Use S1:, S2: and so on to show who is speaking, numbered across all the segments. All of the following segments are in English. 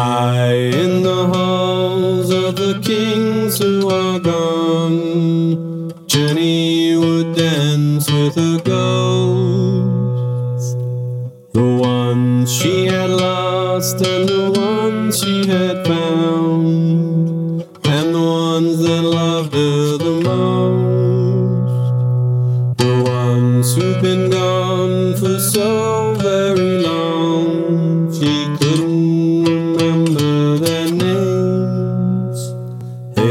S1: High in the halls of the kings who are gone, Jenny would dance with her ghosts. The ones she had lost and the ones she had found, and the ones that loved her the most. The ones who've been gone for so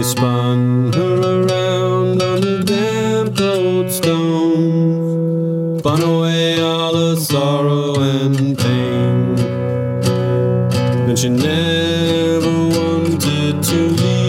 S1: spun her around on the damp cold stones, spun away all her sorrow and pain. And she never wanted to leave,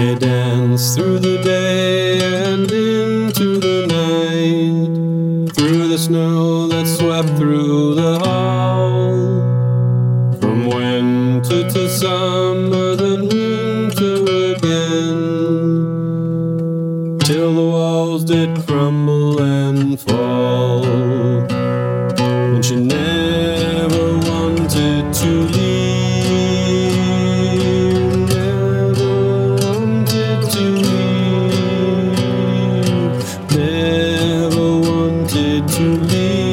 S1: They danced through the day and into the night, through the snow that swept through the hall. From winter to summer, then winter again, till the walls did crumble and fall. Leave,